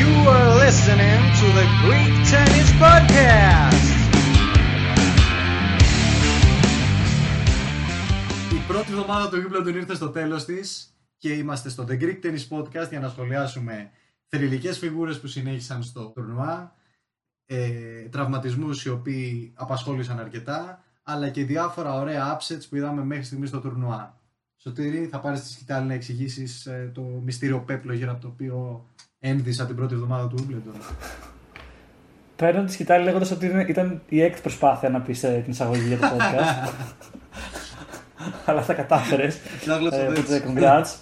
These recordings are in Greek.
You are listening to the Greek Tennis Podcast. Η πρώτη εβδομάδα του Wimbledon ήρθε στο τέλος της και είμαστε στο The Greek Tennis Podcast για να σχολιάσουμε θρηλυκές φιγούρες που συνέχισαν στο τουρνουά, ε, τραυματισμούς οι οποίοι απασχόλησαν αρκετά, αλλά και διάφορα ωραία upsets που είδαμε μέχρι στιγμής στο τουρνουά. Σωτήρη, θα πάρεις τη σκητάλη να εξηγήσεις ε, το μυστήριο πέπλο γύρω από το οποίο ένδυσα την πρώτη εβδομάδα του Wimbledon. Παίρνω τη σκητάλη λέγοντας ότι είναι- ήταν η έκτη προσπάθεια να πεις την εισαγωγή για το podcast. Αλλά τα κατάφερες. Να γλώσσα ε, έτσι. οπότε congrats.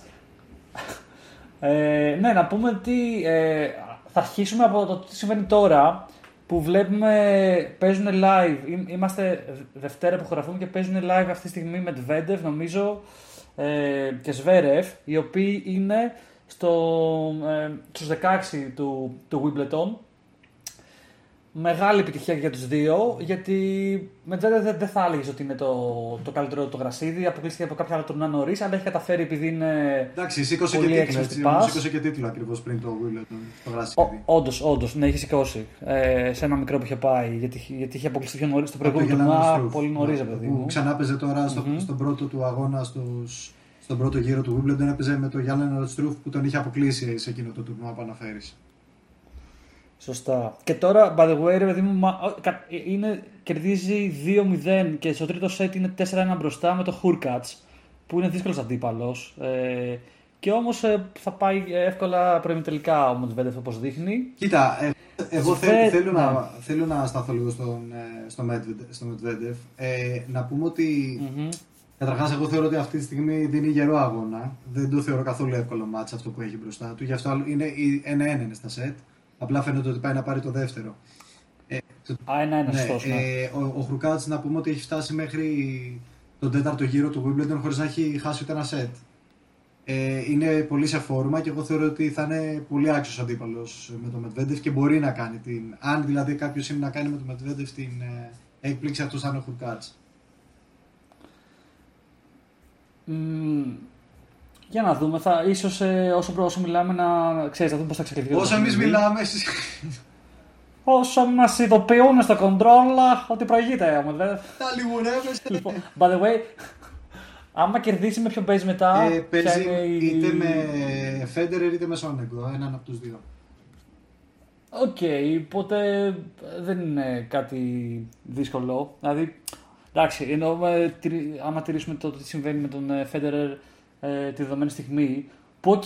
ε, ναι, να πούμε ότι ε, θα αρχίσουμε από το τι συμβαίνει τώρα που βλέπουμε παίζουν live. Εί- Είμαστε Δευτέρα που γραφούμε και παίζουν live αυτή τη στιγμή με Τβέντεφ νομίζω ε, και Σβέρεφ οι οποίοι είναι στο, ε, στους 16 του, του Wimbledon Μεγάλη επιτυχία και για τους δύο, γιατί με Τζέντερ δεν, δεν θα έλεγες ότι είναι το, το καλύτερο του γρασίδι. Αποκλείστηκε από κάποια άλλα τουρνά νωρίς, αλλά έχει καταφέρει επειδή είναι. Εντάξει, σήκωσε Πολύ και έξυπνος τίτλο, έτσι, τυπάς. όμως σήκωσε και τίτλο ακριβώς πριν το Wimbledon, στο γρασίδι. Όντως, όντως, ναι, έχει σηκώσει ε, σε ένα μικρό που είχε πάει. Γιατί, γιατί είχε αποκλειστεί πιο νωρίς στο Από το προηγούμενο Γελάνο τουρνά. Στρούφ, Πολύ νωρίς, ναι, παιδί που μου. Ξανά παίζε τώρα στο, Μμμ. στον πρώτο του αγώνα στους, στον πρώτο γύρο του Wimbledon έπαιζε με τον Γιάννη Στρούφ που τον είχε αποκλείσει σε εκείνο το τουρνουά που αναφέρεις. Σωστά. Και τώρα, by the way, ρε παιδί μου, μα- ο- κα- είναι, κερδίζει 2-0 και στο τρίτο σετ είναι 4-1 μπροστά με το Hurkacz, που είναι δύσκολος αντίπαλος. Ε, και όμως θα πάει εύκολα προημιτελικά ο Μετβέντεφ όπως δείχνει. Κοίτα, ε, εγώ Σβέ- θέλω, θέλω, ναι. να, θέλω να σταθώ λίγο στον, ε, στο, Medvedev, στο Medvedev. Ε, να πούμε ότι Μμμ. Καταρχάς, εγώ θεωρώ ότι αυτή τη στιγμή δίνει γερό αγώνα. Δεν το θεωρώ καθόλου εύκολο μάτς αυτό που έχει μπροστά του. Γι' αυτό άλλο- είναι η- ένα-ένα είναι στα σετ. Απλά φαίνεται ότι πάει να πάρει το δεύτερο. Ε, το- Α, ένα-ένα, ναι, σωστός, ναι. ε, ο, ο Χρουκάτς να πούμε ότι έχει φτάσει μέχρι τον τέταρτο γύρο του Wimbledon χωρίς να έχει χάσει ούτε ένα σετ. Ε, είναι πολύ σε φόρμα και εγώ θεωρώ ότι θα είναι πολύ άξιος αντίπαλος με τον Medvedev και μπορεί να κάνει την. Αν δηλαδή κάποιος είναι να κάνει με τον Medvedev την ε, έκπληξη, αυτό θα είναι ο Χρουκάτς. Μμ, για να δούμε. Θα, ίσως, ε, όσο, προ- όσο μιλάμε να ξέρεις, να δούμε πώς θα ξεκινήσει. Όσο εμείς μιλάμε, εσείς... Όσο μας ειδοποιούν στο control ότι προηγείται ο Medvedev. τα λιγουρεύεστε. Λοιπόν, by the way, άμα κερδίσει με ποιον παίζεις μετά, Ε, ποια παίζει είναι η... είτε με Φέντερερ είτε με Σόνεγκο, έναν από τους δύο. Οκ, οπότε δεν είναι κάτι δύσκολο. Δηλαδή, εντάξει, ενώ ε, τηρεί- άμα τηρήσουμε το τι συμβαίνει με τον Φέντερερ ε, τη δεδομένη στιγμή, που οκ,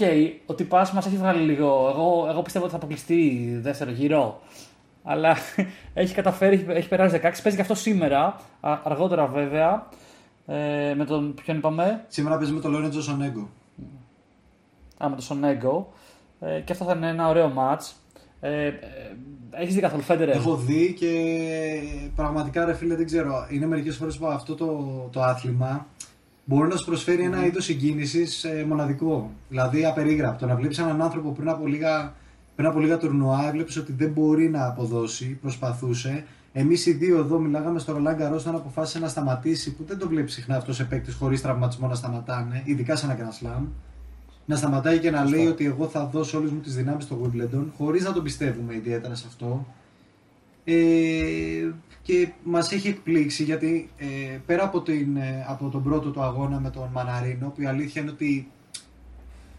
ο τυπάς μας έχει βγάλει λίγο. Εγώ, εγώ πιστεύω ότι θα αποκλειστεί δεύτερο γύρο. Αλλά έχει καταφέρει, έχει, έχει περάσει 16, παίζει και αυτό σήμερα, α- αργότερα βέβαια. Ε, με τον ποιον είπαμε, Σήμερα παίζει με τον Λόρεντζο Σονέγκο. Α, με τον Σονέγκο. Ε, και αυτό θα είναι ένα ωραίο match. Ε, ε, έχεις δει καθόλου Φέντερερ; Έχω δει και πραγματικά ρε φίλε δεν ξέρω. Είναι μερικές φορές που αυτό το, το άθλημα μπορεί να σου προσφέρει ένα είδος συγκίνησης ε, μοναδικό. Δηλαδή απερίγραπτο. Να βλέπεις έναν άνθρωπο πριν από λίγα, πριν από λίγα τουρνουά, έβλεπες ότι δεν μπορεί να αποδώσει, προσπαθούσε. Εμείς οι δύο εδώ μιλάγαμε στο Ρολάν Γκαρός όταν αποφάσισε να σταματήσει, που δεν το βλέπει συχνά αυτός σε παίκτες χωρίς τραυματισμό να σταματάνε, ειδικά σε ένα Grand Slam. Να σταματάει και να λέει ότι εγώ θα δώσω όλες μου τις δυνάμεις στο Wimbledon, χωρίς να το πιστεύουμε ιδιαίτερα σε αυτό. Ε, και μας έχει εκπλήξει γιατί ε, πέρα από, την, ε, από τον πρώτο του αγώνα με τον Μαναρίνο που η αλήθεια είναι ότι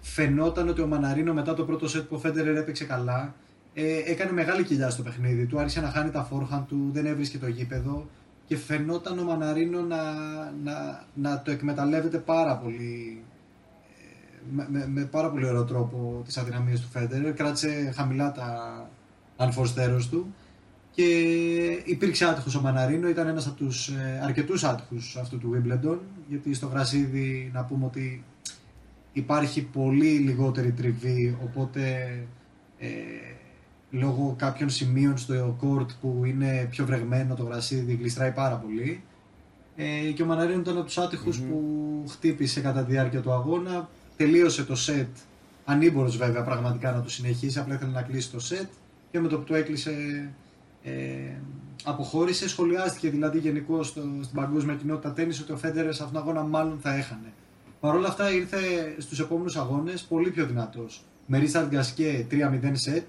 φαινόταν ότι ο Μαναρίνο μετά το πρώτο σετ που ο Φέντερερ έπαιξε καλά ε, έκανε μεγάλη κοιλιά στο παιχνίδι του, άρχισε να χάνει τα φόρχαν του, δεν έβρισκε το γήπεδο και φαινόταν ο Μαναρίνο να, να, να το εκμεταλλεύεται πάρα πολύ ε, με, με, με πάρα πολύ ωραίο τρόπο τις αδυναμίες του Φέντερερ. Κράτησε χαμηλά τα ανφορστέρος του και υπήρξε άτυχος ο Μαναρίνο, ήταν ένας από τους ε, αρκετούς άτυχους αυτού του Wimbledon γιατί στο γρασίδι να πούμε ότι υπάρχει πολύ λιγότερη τριβή οπότε ε, λόγω κάποιων σημείων στο court που είναι πιο βρεγμένο το γρασίδι γλιστράει πάρα πολύ. Ε, και ο Μαναρίνο ήταν από τους ατυχους που χτύπησε κατά τη διάρκεια του αγώνα. Τελείωσε το set ανήμπορος βέβαια πραγματικά να το συνεχίσει απλά ήθελε να κλείσει το set και με το που το έκλεισε ε, αποχώρησε, σχολιάστηκε δηλαδή γενικώ στο, στην παγκόσμια κοινότητα τέννη ότι ο Φέντερερ σε αυτόν τον αγώνα μάλλον θα έχανε. Παρ' όλα αυτά ήρθε στους επόμενους αγώνες πολύ πιο δυνατός. Με Ρίτσαρντ Γκασκέ 3-0 σετ.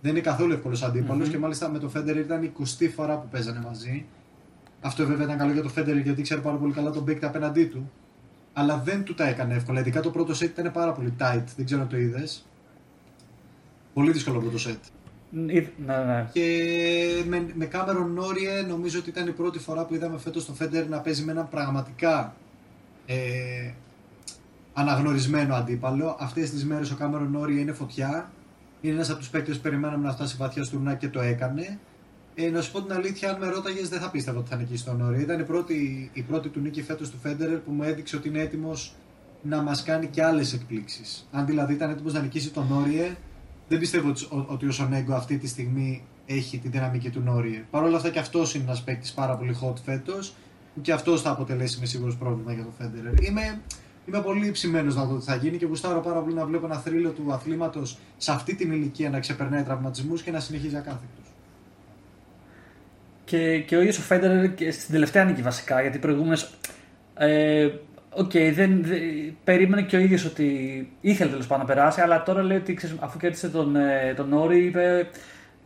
Δεν είναι καθόλου εύκολος αντίπαλος και μάλιστα με το Φέντερ ήταν η 20η φορά που παίζανε μαζί. Αυτό βέβαια ήταν καλό για το Φέντερ γιατί ξέρει πάρα πολύ καλά τον παίκτη απέναντί του. Αλλά δεν του τα έκανε εύκολα. Ειδικά το πρώτο σετ ήταν πάρα πολύ tight. Δεν ξέρω αν το είδες. Πολύ δύσκολο πρώτο σετ. Ναι, ναι. Και με, με Κάμερον Νόριε νομίζω ότι ήταν η πρώτη φορά που είδαμε φέτος το Φέντερ να παίζει με έναν πραγματικά ε, αναγνωρισμένο αντίπαλο. Αυτές τις μέρες ο Κάμερον Νόριε είναι φωτιά. Είναι ένας από τους παίκτες που περιμέναμε να φτάσει βαθιά στο τουρνά και το έκανε. Ε, να σου πω την αλήθεια, αν με ρώταγες, δεν θα πίστευα ότι θα νικήσει τον Νόριε. Ήταν η πρώτη, η πρώτη του νίκη φέτος του Φέντερ που μου έδειξε ότι είναι έτοιμος να μας κάνει και άλλες εκπλήξεις. Αν δηλαδή ήταν έτοιμος να νικήσει τον Νόριε, δεν πιστεύω ότι ο Σονέγκο αυτή τη στιγμή έχει τη δυναμική του Νόριε. Παρ' όλα αυτά και αυτός είναι ένας παίκτης πάρα πολύ hot φέτος και αυτός θα αποτελέσει με σίγουρος πρόβλημα για τον Φέντερερ. Είμαι, είμαι πολύ ψημένος να δω τι θα γίνει και γουστάρω πάρα πολύ να βλέπω ένα θρύλο του αθλήματος σε αυτή την ηλικία να ξεπερνάει τραυματισμούς και να συνεχίζει ακάθεκτος. Και, και ο ίδιος ο Φέντερερ στην τελευταία νίκη βασικά, γιατί προηγούμενες. Ε, OK, okay, δεν, δεν, περίμενε και ο ίδιος ότι ήθελε τέλος πάντων να περάσει, αλλά τώρα λέει ότι ξέρεις, αφού κέρδισε τον, ε, τον Νόρι, είπε.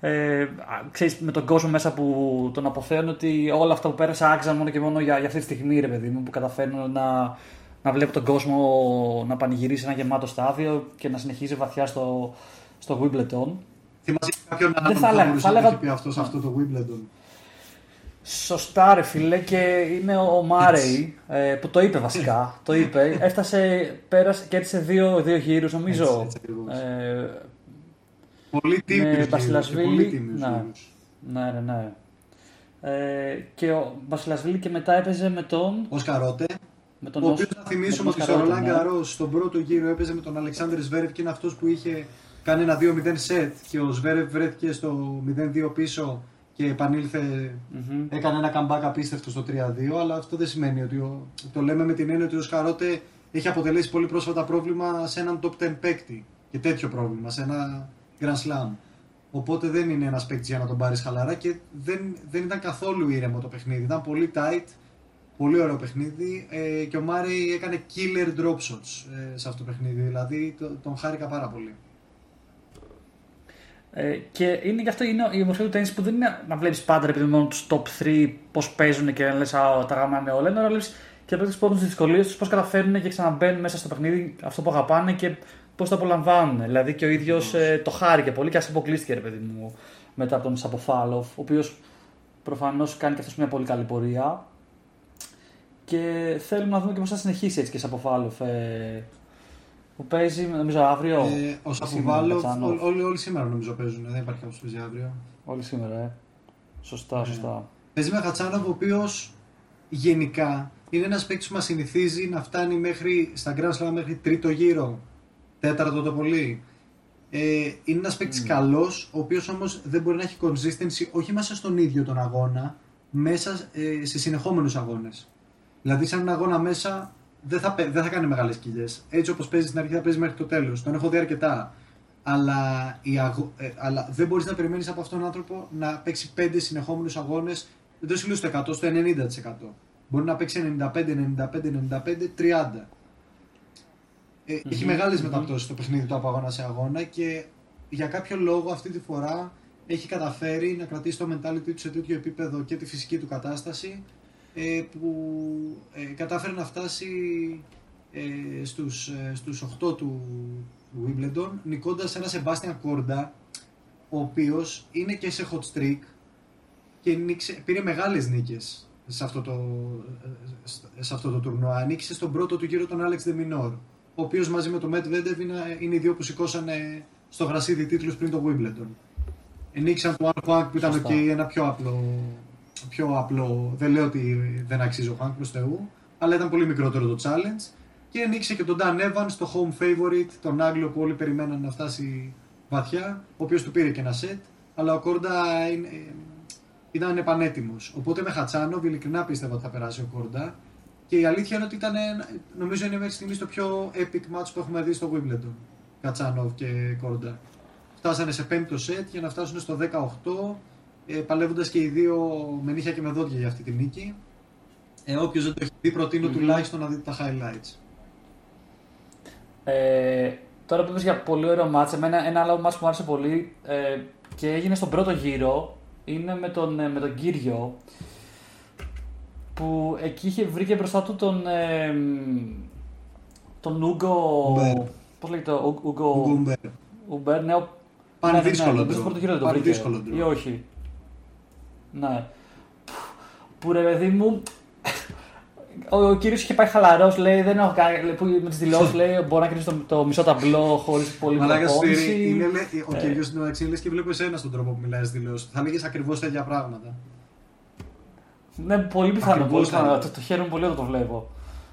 Ε, ξέρεις, με τον κόσμο μέσα που τον αποθέωνε, ότι όλα αυτά που πέρασα άξιζαν μόνο και μόνο για, για αυτή τη στιγμή, ρε παιδί μου, που καταφέρνω να, να βλέπω τον κόσμο να πανηγυρίσει ένα γεμάτο στάδιο και να συνεχίζει βαθιά στο, στο Wimbledon. Θυμάσαι κάποιον να θα έλεγα... πει αυτό σε αυτό το Wimbledon; Σωστά ρε φίλε και είναι ο Μάρεϊ ε, που το είπε βασικά, το είπε, έφτασε, πέρασε και έτσι δύο, δύο γύρους νομίζω. Έτσι, έτσι, ε, πολύ τίμιος Βασιλασβίλη, ναι, ναι, ναι, ναι. Ε, και ο Βασιλασβίλη και μετά έπαιζε με τον... Ο Σκαρότε. Με τον ο οποίος να θυμίσουμε ότι στο Ρολάν ναι. στον πρώτο γύρο έπαιζε με τον Αλεξάνδρ Σβέρεφ και είναι αυτός που είχε κάνει ένα 2-0 σετ και ο Σβέρεφ βρέθηκε στο 0-2 πίσω και επανήλθε, mm-hmm. έκανε ένα comeback απίστευτο στο 3-2, αλλά αυτό δεν σημαίνει ότι ο, το λέμε με την έννοια ότι ο Σκαρότε έχει αποτελέσει πολύ πρόσφατα πρόβλημα σε έναν top 10 παίκτη και τέτοιο πρόβλημα, σε ένα Grand Slam. Οπότε δεν είναι ένας παίκτης για να τον πάρεις χαλαρά και δεν, δεν ήταν καθόλου ήρεμο το παιχνίδι. Ήταν πολύ tight, πολύ ωραίο παιχνίδι ε, και ο Μάρι έκανε killer drop shots ε, σε αυτό το παιχνίδι. Δηλαδή το, τον χάρηκα πάρα πολύ. Ε, και είναι γι' αυτό είναι η ομορφή του τέννη που δεν είναι να βλέπεις πάντα επειδή μόνο τους top 3 πώς παίζουν και να λε τα γαμάνε όλα. Είναι να βλέπεις και παίρνει πρώτου τις δυσκολίες τους, πώς καταφέρνουν και ξαναμπαίνουν μέσα στο παιχνίδι αυτό που αγαπάνε και πώς το απολαμβάνουν. Δηλαδή και ο ίδιος ε, το χάρηκε πολύ και ας αποκλείστηκε, ρε παιδί μου, μετά από τον Σαποφάλοφ, ο οποίος προφανώς κάνει και αυτός μια πολύ καλή πορεία. Και θέλουμε να δούμε και πώς θα συνεχίσει έτσι και Σαποφάλοφ ε, που παίζει νομίζω αύριο. Ε, ο Σαφουβάλο, όλοι, όλοι σήμερα νομίζω παίζουν. Δεν υπάρχει κάποιος που παίζει αύριο. Όλοι σήμερα, ε. Σωστά, ε. σωστά. Παίζει με Χατσάνοβ, ο οποίος γενικά είναι ένας παίκτης που μας συνηθίζει να φτάνει μέχρι, στα Grand Slam μέχρι τρίτο γύρο. Τέταρτο το πολύ. Ε, είναι ένας παίκτης mm. καλός, ο οποίος όμως δεν μπορεί να έχει consistency όχι μέσα στον ίδιο τον αγώνα, μέσα ε, σε συνεχόμενους αγώνες. Δηλαδή, σαν ένα αγώνα μέσα δεν θα, δεν θα κάνει μεγάλες κοιλιέ. Έτσι όπως παίζει στην αρχή θα παίζει μέχρι το τέλος. Τον έχω δει αρκετά. Αλλά, η αγω... ε, αλλά δεν μπορείς να περιμένεις από αυτόν τον άνθρωπο να παίξει 5 συνεχόμενους αγώνες. Δεν σου λέω στο 100, στο 90%. Μπορεί να παίξει 95, 95, 95, 30. Ε, mm-hmm. Έχει μεγάλες mm-hmm. μεταπτώσεις το παιχνίδι του από αγώνα σε αγώνα και για κάποιο λόγο αυτή τη φορά έχει καταφέρει να κρατήσει το mentality του σε τέτοιο επίπεδο και τη φυσική του κατάσταση ε, που ε, κατάφερε να φτάσει ε, στους, ε, στους 8 του Wimbledon νικώντας ένα Σεμπάστιαν Κόρντα ο οποίος είναι και σε hot streak και νίξε, πήρε μεγάλες νίκες σε αυτό το, σε αυτό το τουρνουά. Νίκησε στον πρώτο του γύρο τον Άλεξ Δεμινόρ ο οποίος μαζί με τον Medvedev είναι, είναι οι δύο που σηκώσανε στο γρασίδι τίτλους πριν το Wimbledon. Νίκησαν το Al που ήταν και ένα πιο απλό πιο απλό. Δεν λέω ότι δεν αξίζει ο Χάνκ προς Θεού, αλλά ήταν πολύ μικρότερο το challenge. Και νίκησε και τον Dan Evans, το home favorite, τον Άγγλο που όλοι περιμέναν να φτάσει βαθιά, ο οποίος του πήρε και ένα set. Αλλά ο Κόρντα ήταν επανέτοιμος. Οπότε με Χατσάνοβ, ειλικρινά πίστευα ότι θα περάσει ο Κόρντα. Και η αλήθεια είναι ότι ήταν, νομίζω είναι μέχρι στιγμής το πιο epic match που έχουμε δει στο Wimbledon. Χατσάνοβ και Κόρντα. Φτάσανε σε πέμπτο set για να φτάσουν στο 18 ε, παλεύοντα και οι δύο με νύχια και με δόντια για αυτή τη νίκη. Ε, Όποιο δεν το έχει δει, προτεινω τουλάχιστον να δείτε τα highlights. Ε, τώρα που είπες για πολύ ωραίο μάτς, εμένα ένα άλλο μάτς που μου άρεσε πολύ ε, και έγινε στον πρώτο γύρο είναι με τον, ε, με τον Κύριο που εκεί είχε βρει και μπροστά του τον, ε, τον Ούγκο. Ουμπέρ. Πώ λέγεται, ο Ούγκο. Ουμπέρ. Ουμπέρ, ναι, ο- Πάνε ναι, ναι, δύσκολο ναι, draw. στον πρώτο γύρο δεν το Πάνε βρήκε. δύσκολο draw. Ή όχι. Ναι. Που ρε παιδί μου. Ο, ο κύριος είχε πάει χαλαρός, λέει: Δεν έχω κάνει. λέει, Που με τις δηλώσεις λέει: Μπορώ να κρίνω το, το μισό ταμπλό χωρίς πολύ Μαλάκα προπόνηση. Σπύρι, είναι, λέ- ο Ε. κύριος στην μεταξύ λες και βλέπω εσένα στον τρόπο που μιλάει στη δηλώση. Θα λέγε ακριβώς τέτοια πράγματα. Ναι, πολύ πιθανό. Ακριβώς Πολύ θα πιθανό. είναι. Το, το χαίρομαι πολύ όταν το βλέπω.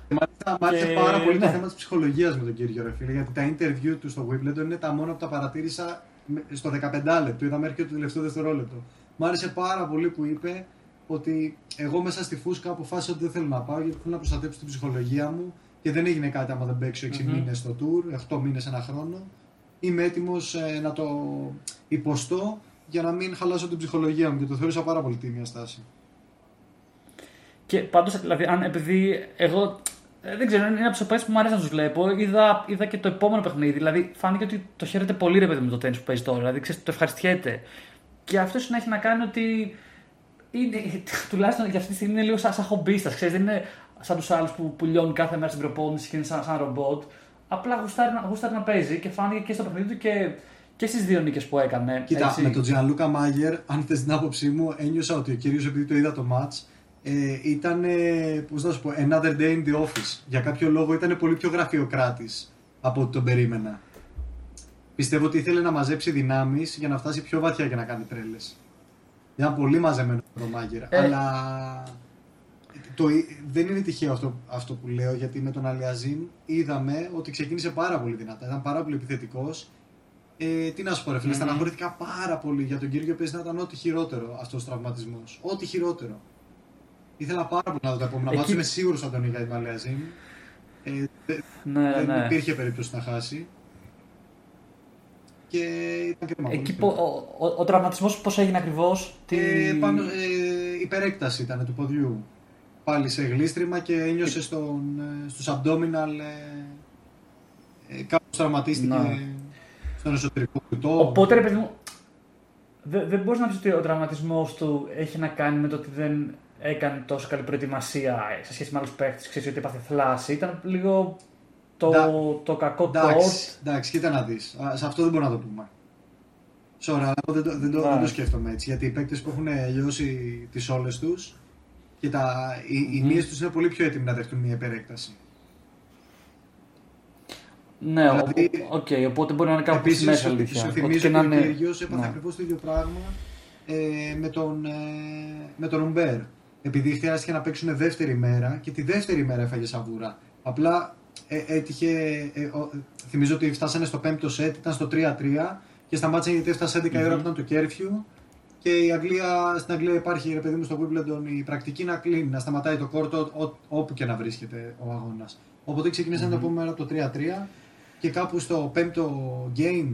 Μάλιστα, μ' άρεσε Και- πάρα πολύ το ναι. θέμα της ψυχολογίας με τον κύριο ρε φίλε. Γιατί τα interview του στο Wimbledon είναι τα μόνα που τα παρατήρησα με- στο 15 λεπτό. Είδα μέχρι και το τελευταίο δευτερόλεπτο. Μ' άρεσε πάρα πολύ που είπε ότι εγώ μέσα στη φούσκα αποφάσισα ότι δεν θέλω να πάω γιατί θέλω να προστατέψω την ψυχολογία μου και δεν έγινε κάτι άμα δεν παίξω 6 Μμμ. μήνες στο tour, 8 μήνες ένα χρόνο. Είμαι έτοιμος να το υποστώ για να μην χαλάσω την ψυχολογία μου και το θεώρησα πάρα πολύ τίμια στάση. Και πάντως, δηλαδή, αν επειδή εγώ ε, δεν ξέρω, είναι ένα από του παίκτε που μου αρέσει να τους βλέπω. Είδα, είδα και το επόμενο παιχνίδι. Δηλαδή, φάνηκε ότι το χαίρεται πολύ ρε παιδί με το τέννη που παίζει τώρα. Δηλαδή, ξέρεις, το ευχαριστιέται. Και αυτό να έχει να κάνει ότι. Είναι, τουλάχιστον για αυτή τη στιγμή είναι λίγο σαν, σαν χομπίστας. Ξέρεις, δεν είναι σαν τους άλλους που, που λιώνουν κάθε μέρα στην προπόνηση και είναι σαν, σαν ρομπότ. Απλά γουστάρει, να- γουστάρει να παίζει και φάνηκε και στο παιχνίδι του και, και στις δύο νίκες που έκανε. Κοίτα, έτσι. με τον Τζιανλούκα Μάγερ, αν θες την άποψή μου, ένιωσα ότι ο κύριος, επειδή το είδα το match, ε, ήταν, ε, πώς να σου πω, another day in the office. Για κάποιο λόγο ήταν πολύ πιο γραφειοκράτης από ό,τι τον περίμενα. Πιστεύω ότι ήθελε να μαζέψει δυνάμεις για να φτάσει πιο βαθιά και να κάνει τρέλες. Ήταν πολύ μαζεμένο ο Μάγερ, Ε. αλλά το, δεν είναι τυχαίο αυτό, αυτό που λέω, γιατί με τον Αλιαζίν είδαμε ότι ξεκίνησε πάρα πολύ δυνατά. Ήταν πάρα πολύ επιθετικός ε, τι να σου πω, ρε φίλε, Μμμ. στεναχωρήθηκα πάρα πολύ για τον κύριο παίζει να ήταν ό,τι χειρότερο αυτός ο τραυματισμός. Ό,τι χειρότερο. Ήθελα πάρα πολύ να δω το επόμενο Εκεί- μάτσο. Είμαι σίγουρος θα τον είχε η Μαλέζιν. Ε, δε- ναι, δεν ναι. υπήρχε περίπτωση να χάσει. Και ήταν κρίμα. πολύ Εκεί κρίμα. που, ο, ο, ο τραυματισμός πώς έγινε ακριβώς. Ε, πάνω, ε, υπερέκταση ήταν του ποδιού. Πάλι σε γλίστριμα και ένιωσε στον, ε, στους abdominal ε, ε, κάπως τραυματίστηκε Να. στον εσωτερικό κουτό. Οπότε ρε παιδί μου, δεν δεν μπορείς να πεις ότι ο τραυματισμός του έχει να κάνει με το ότι δεν έκανε τόσο καλή προετοιμασία σε σχέση με άλλους παίχτε. Ξέρεις ότι έπαθε θλάση. Ήταν λίγο το, Ντα- το κακό τόρτ. Εντάξει, εντάξει, κοίτα να δεις. Σε αυτό δεν μπορούμε να το πούμε. Sorry, αλλά εγώ δεν το, δεν, το, Ναι. δεν το σκέφτομαι έτσι. Γιατί οι παίκτες που έχουν λιώσει τις όλες τους και τα, οι, οι Μμμ. μύες τους είναι πολύ πιο έτοιμοι να δεχτούν μια υπερέκταση. Ναι, ο- Δηλαδή- ο- οκ, οπότε μπορεί να είναι κάπου στη Επίσης, μέση σου, αλήθεια. σου Ότι θυμίζω και ότι να ο είναι- Κύριος έπαθε ναι. ακριβώς το ίδιο πράγμα ε, με, τον, ε, με τον Ουμπέρ. Επειδή χρειάστηκε να παίξουν δεύτερη μέρα και τη δεύτερη μέρα έφαγε σαβούρα. Απλά ε, έτυχε. Ε, ο- θυμίζω ότι φτάσανε στο πέμπτο σετ, ήταν στο 3-3 και σταμάτησαν γιατί έφτασε 11 η ώρα που ήταν το κέρφιου. Και η Αγγλία, στην Αγγλία υπάρχει, ρε παιδί μου, στο Wimbledon η πρακτική να κλείνει, να σταματάει το κόρτο ό- όπου και να βρίσκεται ο αγώνας. Οπότε ξεκινήσαν το επόμενο μέρα από το 3-3 και κάπου στο πέμπτο game,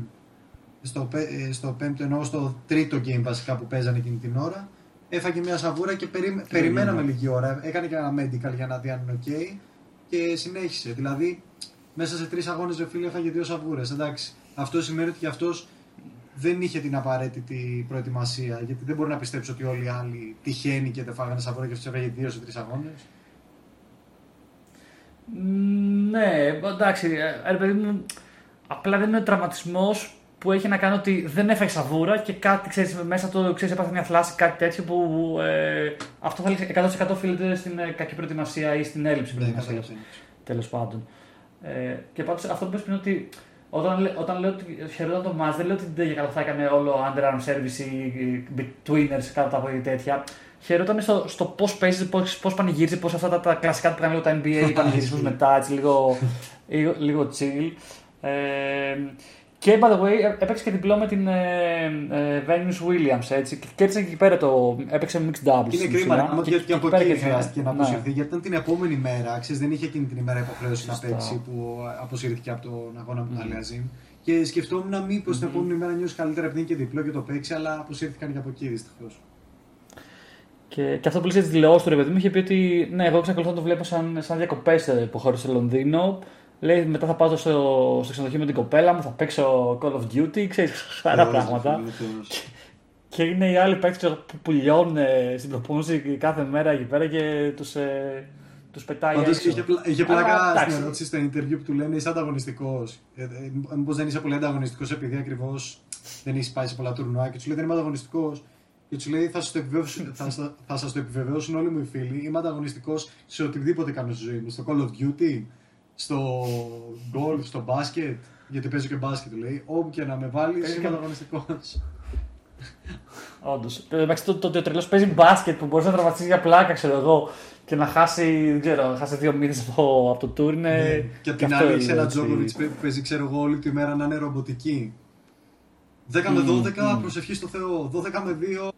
στο, πέ- ε, στο πέμπτο εννοώ στο τρίτο game βασικά που παίζανε εκείνη την ώρα, έφαγε μια σαβούρα και περί, περιμέναμε λίγη ώρα. Έκανε και ένα medical για να δει αν είναι ok και συνέχισε. Δηλαδή, μέσα σε τρεις αγώνες ρε φίλε έφαγε δύο σαβούρες. Εντάξει. Αυτό σημαίνει ότι και αυτός δεν είχε την απαραίτητη προετοιμασία. Γιατί δεν μπορεί να πιστέψει ότι όλοι οι άλλοι τυχαίνει και δεν φάγανε σαβούρα και αυτός έφαγε δύο σε τρεις αγώνες. Ναι, εντάξει, ε, ρε παιδί μου, απλά δεν είναι ο τραυματισμός που έχει να κάνει ότι δεν έφαγες σαβούρα και κάτι, ξέρεις, μέσα του, ξέρεις, έπαθε μια θλάση, κάτι τέτοιο που ε, αυτό θα έλεγε 100% οφείλεται στην ε, κακή προετοιμασία ή στην έλλειψη Ναι, προετοιμασίας. κατάλαβα. Τέλος πάντων. Ε, και πάντως αυτό που πες πριν ότι όταν, λέ- όταν λέω ότι χαιρόταν το match, δεν λέω ότι δεν καλά θα έκανε όλο underarm service ή betweeners κάτω από ή τέτοια. Χαιρόταν στο, στο πώς παίζεις, πώς πώς πανηγύριζες, πώς αυτά τα, τα κλασικά που κάνουν λίγο τα NBA, οι πανηγυρισμούς μετά, έτσι λίγο, λίγο, λίγο chill. Ε, και by the way, έ- έπαιξε και διπλό με την ε, ε, Venus Williams. Έτσι, και κέρδισε και εκεί πέρα το. Έπαιξε mixed doubles. Είναι στην κρίμα ουσία. ρε, Και- γιατί και και από εκεί πέρα εκεί κέρδισε. χρειάστηκε να Ναι. αποσυρθεί. Γιατί ήταν την επόμενη μέρα, ξέρεις, δεν είχε εκείνη την ημέρα υποχρέωση να Σωστά. παίξει που αποσύρθηκε από τον αγώνα με τον Αλιαζίν. Και σκεφτόμουν μήπως την επόμενη μέρα νιώσει καλύτερα επειδή είναι και διπλό και το παίξει, αλλά αποσύρθηκαν και από εκεί δυστυχώς. Και, και αυτό που λέει τη δηλώσεις του ρε παιδί μου είχε πει ότι ναι, εγώ εξακολουθώ να το βλέπω σαν, σαν διακοπές που χώρισε στο Λονδίνο. Λέει μετά θα πάω στο, στο ξενοδοχείο με την κοπέλα μου, θα παίξω Call of Duty, ξέρεις, σοβαρά πράγματα. Και είναι οι άλλοι παίκτες που πουλιώνουν στην προπόνηση κάθε μέρα εκεί πέρα και τους, ε, τους πετάει Πάντως έξω. είχε, πλα- είχε πλάκα Αλλά, στην εντάξει. ερώτηση στο interview που του λένε είσαι ανταγωνιστικός. Ε, ε, Μήπω δεν είσαι πολύ ανταγωνιστικός επειδή ακριβώς δεν έχεις πάει σε πολλά τουρνουά και τους λέει δεν είμαι ανταγωνιστικός. Και τους λέει θα σας το, επιβεβαιώσουν- θα, σα- θα σας το επιβεβαιώσουν όλοι μου οι φίλοι. Είμαι ανταγωνιστικός σε οτιδήποτε κάνω στη ζωή μου. Στο Call of Duty, στο golf, στο μπάσκετ. Γιατί παίζω και μπάσκετ, του λέει. Όπου και να με βάλεις, Ε, είμαι και- ανταγωνιστικό. Όντω. Εντάξει, το, το, το τρελός παίζει μπάσκετ που μπορείς να τραυματίσει για πλάκα, ξέρω εγώ, και να χάσει, δεν ξέρω, να χάσει δύο μήνες από, από το tour είναι. Ναι. και απ' την αυτό άλλη έχει είναι, ένα έτσι. Τζόκοβιτ που παίζει, ξέρω εγώ, όλη τη μέρα να είναι ρομποτική. 10 με 12 προσευχή στο Θεό. 12 με 2,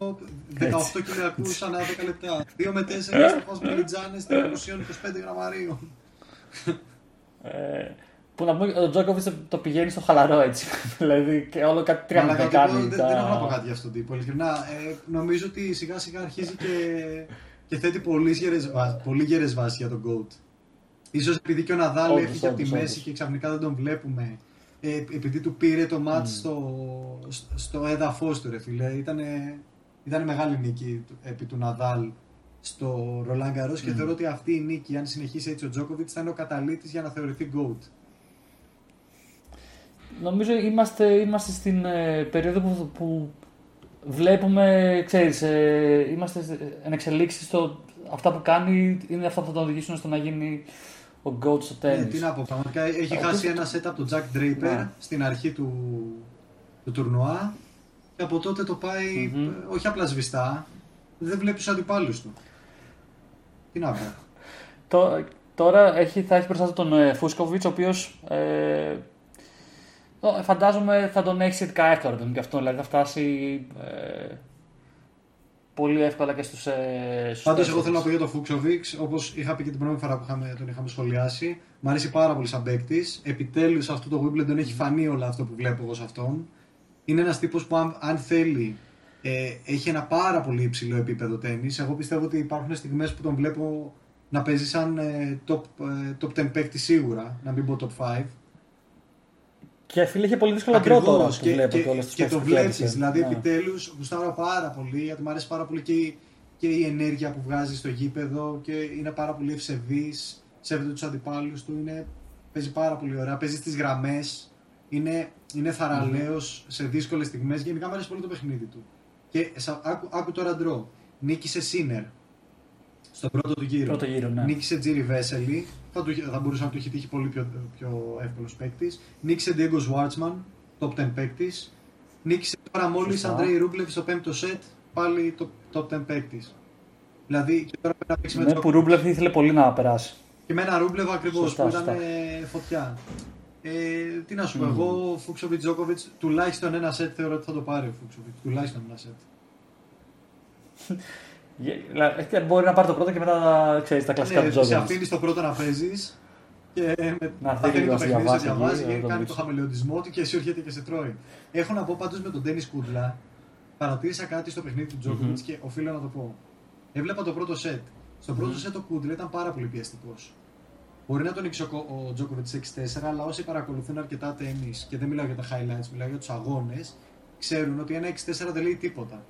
18 κιλιακού ανά 10 λεπτά. 2 με 4 θα πα με λιτζάνες στην εκουσίων 25 γραμμαρίων. Ε, που να πούμε, ο Τζόκοβιτς το πηγαίνει στο χαλαρό έτσι. δηλαδή και όλο κάτι Αλλά τρία κάτι κάνει. δεν, τα- δεν έχω να πω κάτι για αυτόν τον τύπο. Ειλικρινά, ε, νομίζω ότι σιγά σιγά αρχίζει και, και θέτει πολύ γερές, βά- πολύ γερές βάσεις για τον GOAT. Ίσως επειδή και ο Ναδάλ Όντως, έφυγε από τη όντως, μέση όντως. και ξαφνικά δεν τον βλέπουμε. Ε, επειδή του πήρε το μάτς στο, στο έδαφος του ρε φίλε. Ήτανε, ήτανε μεγάλη νίκη του- επί του Ναδάλ στο Ρολάν Γκαρός και θεωρώ ότι αυτή η νίκη, αν συνεχίσει έτσι ο Τζόκοβιτς, θα είναι ο καταλήτης για να θεωρηθεί GOAT. Νομίζω είμαστε, είμαστε στην ε, περίοδο που, που βλέπουμε, ξέρεις, ε, είμαστε εν εξελίξεις στο αυτά που κάνει είναι αυτά που θα τον οδηγήσουν στο να γίνει ο GOAT στο Ναι, τέννις. τι να πω, πραγματικά έχει Ο χάσει οποίος- ένα set από τον Jack Draper Ναι. στην αρχή του, του τουρνουά και από τότε το πάει Μμμ. ε, όχι απλά σβηστά, δεν βλέπεις τους αντιπάλους του. Τι να πω. Τω- Τώρα έχει, θα έχει μπροστά του τον ε, Φούσκοβιτς, ο οποίος ε, το- φαντάζομαι θα τον έχει σχετικά εύκολα τον και αυτό. Δηλαδή θα φτάσει ε, πολύ εύκολα και στους. Ε, στους Πάντως, εγώ τέσσερις. θέλω να πω για τον Φούξοβιξ, όπως είχα πει και την πρώτη φορά που είχαμε, τον είχαμε σχολιάσει. Μ' αρέσει πάρα πολύ σαν παίκτης. Επιτέλους, αυτό το Wimbledon έχει φανεί όλο αυτό που βλέπω εγώ σε αυτόν. Είναι ένας τύπος που, αν, αν θέλει, ε, έχει ένα πάρα πολύ υψηλό επίπεδο τέννη. Εγώ πιστεύω ότι υπάρχουν στιγμές που τον βλέπω να παίζει σαν ε, top, ε, top 10 παίκτη σίγουρα, να μην πω top 5. Και φίλε είχε πολύ δύσκολο τρόπο τώρα Ακριβώς. που και, βλέπω και, και, όλες τις και παίκτες το που κέρδισε. βλέπει. Δηλαδή, Ναι. επιτέλους γουστάρω πάρα πολύ γιατί μου αρέσει πάρα πολύ και, η- και η ενέργεια που βγάζει στο γήπεδο και είναι πάρα πολύ ευσεβής. Σέβεται τους αντιπάλους του. Είναι, παίζει πάρα πολύ ωραία. Παίζει στις γραμμές. Είναι, είναι θαραλέος σε δύσκολες στιγμές. Γενικά μου αρέσει πολύ το παιχνίδι του. Και σα- άκου, άκου τώρα ντρό. Νίκησε Σίνερ στον πρώτο του γύρο. Πρώτο γύρο, ναι. Νίκησε Τζίρι Βέσελη. Θα, του, θα μπορούσε να του έχει τύχει πολύ πιο, πιο εύκολος παίκτης. Νίκησε Diego Schwartzman, top 10 παίκτης. Νίκησε τώρα μόλις Σωστά. Αντρέι Ρούμπλεφ στο πέμπτο σετ, πάλι το top 10 παίκτης. Δηλαδή και τώρα πρέπει να παίξει με Ναι, τον που Ρούμπλεφ ήθελε πολύ να περάσει. Και με ένα Ρούμπλεφ ακριβώς Σωστά, που ήταν σωστά. ε, φωτιά. Ε, τι να σου πω, Μμμ. εγώ Φούξοβιτ Τζόκοβιτ τουλάχιστον ένα σετ θεωρώ ότι θα το πάρει ο Φούξοβιτ. Τουλάχιστον ένα σετ. Γε- δηλαδή, ε, Μπορεί να πάρει το πρώτο και μετά ξέρεις, τα κλασικά του Ναι, σε Τζόκοβιτ. αφήνεις το πρώτο να παίζεις και με, Να αφήνει θέλει το να σε παιχνίδι, σε διαβάσει διαβάζει εκεί, και να το κάνει βρεις. το χαμελεοντισμό του και εσύ έρχεται και σε τρώει. Έχω να πω πάντως με τον Ντένι Κούντλα, παρατήρησα κάτι στο παιχνίδι του τζοκοβιτ Μμμ. και οφείλω να το πω. Έβλεπα το πρώτο σετ. Στο πρώτο σετ ο Κούντλα ήταν πάρα πολύ πιεστικός. Μπορεί να τον νίξει ο, Κο- ο Τζόκοβιτ 6-4, αλλά όσοι παρακολουθούν αρκετά τέννη και δεν μιλάω για τα highlights, μιλάω για τους αγώνες, ξέρουν ότι ένα 6-4 δεν λέει τίποτα.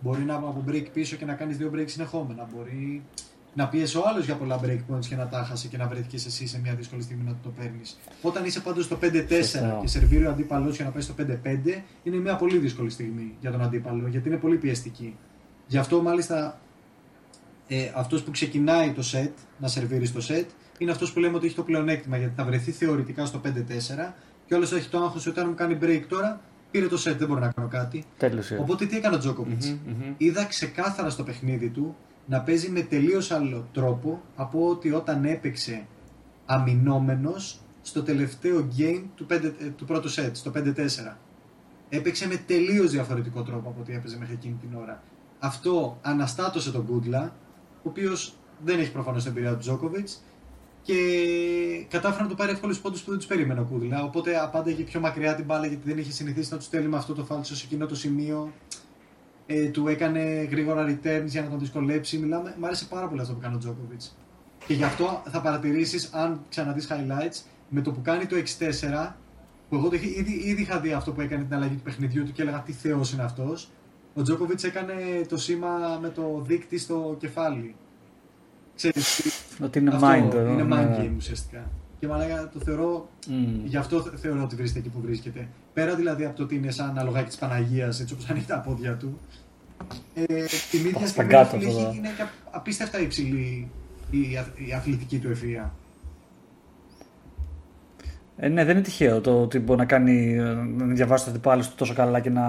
Μπορεί να από break πίσω και να κάνεις δύο break συνεχόμενα. Μπορεί να πιέσει ο άλλος για πολλά break points και να τα χάσεις και να βρέθηκες εσύ σε μια δύσκολη στιγμή να το παίρνεις. Όταν είσαι πάντως στο 5-4 Σωστά. και σερβίρει ο αντίπαλό για να πάει στο 5-5, είναι μια πολύ δύσκολη στιγμή για τον αντίπαλο γιατί είναι πολύ πιεστική. Γι' αυτό μάλιστα ε, αυτός που ξεκινάει το set, να σερβίρει το set, είναι αυτός που λέμε ότι έχει το πλεονέκτημα γιατί θα βρεθεί θεωρητικά στο 5-4 και όλος έχει το άγχος ότι όταν μου κάνει break τώρα, πήρε το set, δεν μπορώ να κάνω κάτι. Τέλειωσε. Οπότε τι έκανε ο Τζόκοβιτς; Μμμ, μμμ. Είδα ξεκάθαρα στο παιχνίδι του να παίζει με τελείως άλλο τρόπο από ότι όταν έπαιξε αμυνόμενος στο τελευταίο game του, 5, ε, του πρώτου set, στο 5-4. Έπαιξε με τελείως διαφορετικό τρόπο από ό,τι έπαιζε μέχρι εκείνη την ώρα. Αυτό αναστάτωσε τον Κούντλα, ο οποίος δεν έχει προφανώς την εμπειρία του Τζόκοβιτς και κατάφερε να του πάρει εύκολου πόντου που δεν τους περίμενε ο Κούντλα. Οπότε απάνταγε πιο μακριά την μπάλα γιατί δεν είχε συνηθίσει να τους στέλνει με αυτό το φάλτσο σε εκείνο το σημείο. Ε, του έκανε γρήγορα returns για να τον δυσκολέψει. Μιλάμε, μ' άρεσε πάρα πολύ αυτό που κάνει ο Τζόκοβιτ. Και γι' αυτό θα παρατηρήσεις, αν ξαναδείς highlights, με το που κάνει το 6-4, που εγώ το είχε, ήδη, ήδη είχα δει αυτό που έκανε την αλλαγή του παιχνιδιού του και έλεγα τι θεός είναι αυτός. Ο Τζόκοβιτ έκανε το σήμα με το δείκτη στο κεφάλι. Ξέρεις, Ότι είναι αυτό mind. είναι ναι. mind game ουσιαστικά. Και μαλάκα το θεωρώ, Μμ. γι' αυτό θε- θεωρώ ότι βρίσκεται εκεί που βρίσκεται. Πέρα δηλαδή από το ότι είναι σαν αλογάκι της Παναγίας, έτσι όπως ανοίγει τα πόδια του. Ε, την ίδια Στα στιγμή κάτω φίλε, αυτό, έχει- δα. είναι και απίστευτα υψηλή η, αθ- η αθλητική του ευφυα. Ε, ναι, δεν είναι τυχαίο το ότι μπορεί να κάνει να διαβάσει του αντιπάλου του τόσο καλά και να.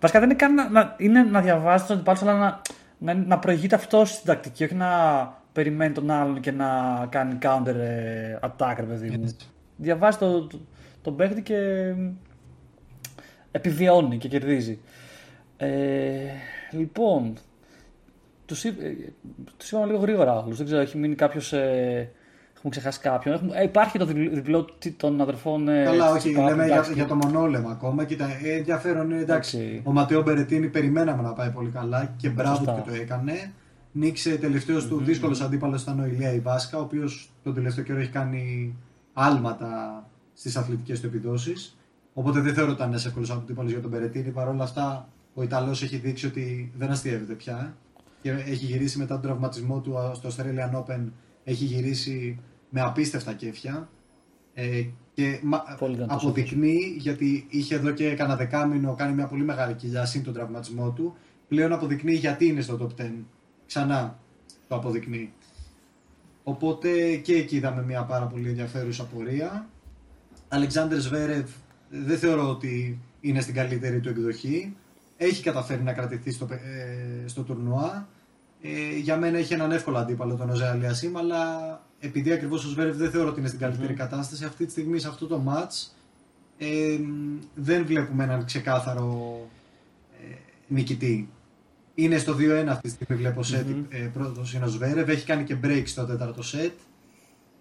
Βασικά δεν είναι καν να, να, είναι να διαβάσει του αντιπάλου, αλλά να, να, να προηγείται αυτό στην τακτική, όχι να περιμένει τον άλλον και να κάνει counter ε, attack, ρε παιδί μου. Έτσι. Διαβάζει το, το, τον παίχτη και επιβιώνει και κερδίζει. Ε, λοιπόν, τους, είπ- ε, τους είπαμε λίγο γρήγορα όλους. Δεν ξέρω, έχει μείνει κάποιος... Ε, έχουμε ξεχάσει κάποιον. Έχουμε, ε, υπάρχει το διπλό, διπλό τι- των αδερφών... Ε, Καλά, όχι, Τσιπάκου, λέμε για, εντάξει, για το μονόλεμα ακόμα. Κοίτα, ε, ενδιαφέρον είναι εντάξει. Εντάξει. Ο Ματέο Μπερετίνη περιμέναμε να πάει πολύ καλά και μπράβο Σωστά. του και το έκανε. Νίξε τελευταίο του δύσκολος αντίπαλος ήταν ο Ηλία Ιβάσκα, ο οποίος τον τελευταίο καιρό έχει κάνει άλματα στις αθλητικές του επιδόσεις. Οπότε δεν θεωρώ ότι ήταν ένας εύκολος αντίπαλος για τον Μπερετίνη. Παρ' όλα αυτά, ο Ιταλός έχει δείξει ότι δεν αστείευεται πια. Και έχει γυρίσει μετά τον τραυματισμό του στο Australian Open. Έχει γυρίσει με απίστευτα κέφια. Ε, και μα- Πολύ δυνατός αποδεικνύει, γιατί είχε εδώ και κανένα δεκάμινο κάνει μια πολύ μεγάλη κοιλιά συν τον τραυματισμό του. Πλέον αποδεικνύει γιατί είναι στο top 10. Ξανά το αποδεικνύει. Οπότε και εκεί είδαμε μια πάρα πολύ ενδιαφέρουσα πορεία. Αλεξάνδρ Σβέρευ δεν θεωρώ ότι είναι στην καλύτερη του εκδοχή. Έχει καταφέρει να κρατηθεί στο, πε- ε, στο τουρνουά. Ε, για μένα έχει έναν εύκολο αντίπαλο τον Οζέ Αλιασίμ, αλλά επειδή ακριβώς ο Σβέρευ δεν θεωρώ ότι είναι στην καλύτερη κατάσταση, αυτή τη στιγμή σε αυτό το match ε, δεν βλέπουμε έναν ξεκάθαρο ε, νικητή. Είναι στο 2-1 αυτή τη στιγμή, βλέπω σετ. Ε, πρώτος είναι ο Σβέρευ, έχει κάνει και break στο τέταρτο σετ.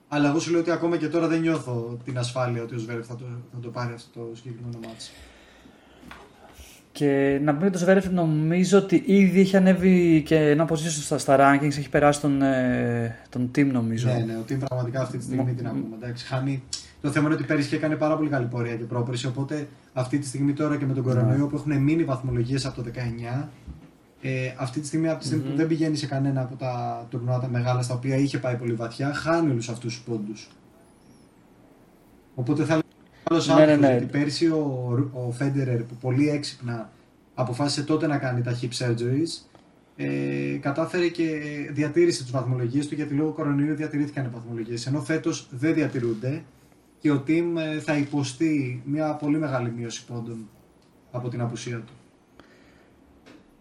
Αλλά εγώ σου λέω ότι ακόμα και τώρα δεν νιώθω την ασφάλεια ότι ο Σβέρευ θα το, θα το πάρει αυτό το συγκεκριμένο match. Και να πούμε για το Σβέρεφ, νομίζω ότι ήδη έχει ανέβει και ένα position στα, στα rankings, έχει περάσει τον, ε, τον team νομίζω. Ναι, ναι, ότι πραγματικά αυτή τη στιγμή την ακούμε. Εντάξει, χάνει. Το θέμα είναι ότι πέρυσι είχε κάνει πάρα πολύ καλή πορεία και πρόπερση. Οπότε αυτή τη στιγμή τώρα και με τον κορονοϊό που έχουν μείνει βαθμολογίες από το 19, ε, αυτή τη στιγμή, από τη στιγμή που δεν πηγαίνει σε κανένα από τα τουρνουά τα μεγάλα στα οποία είχε πάει πολύ βαθιά, χάνει όλους αυτούς τους πόντους. Οπότε θα λέω Ναι, ναι, ναι. γιατί πέρσι ο, ο Φέντερερ που πολύ έξυπνα αποφάσισε τότε να κάνει τα hip surgeries ε, κατάφερε και διατήρησε τις βαθμολογίες του γιατί λόγω κορονοϊού διατηρήθηκαν οι βαθμολογίες ενώ φέτος δεν διατηρούνται και ο team ε, θα υποστεί μια πολύ μεγάλη μείωση πόντων από την απουσία του.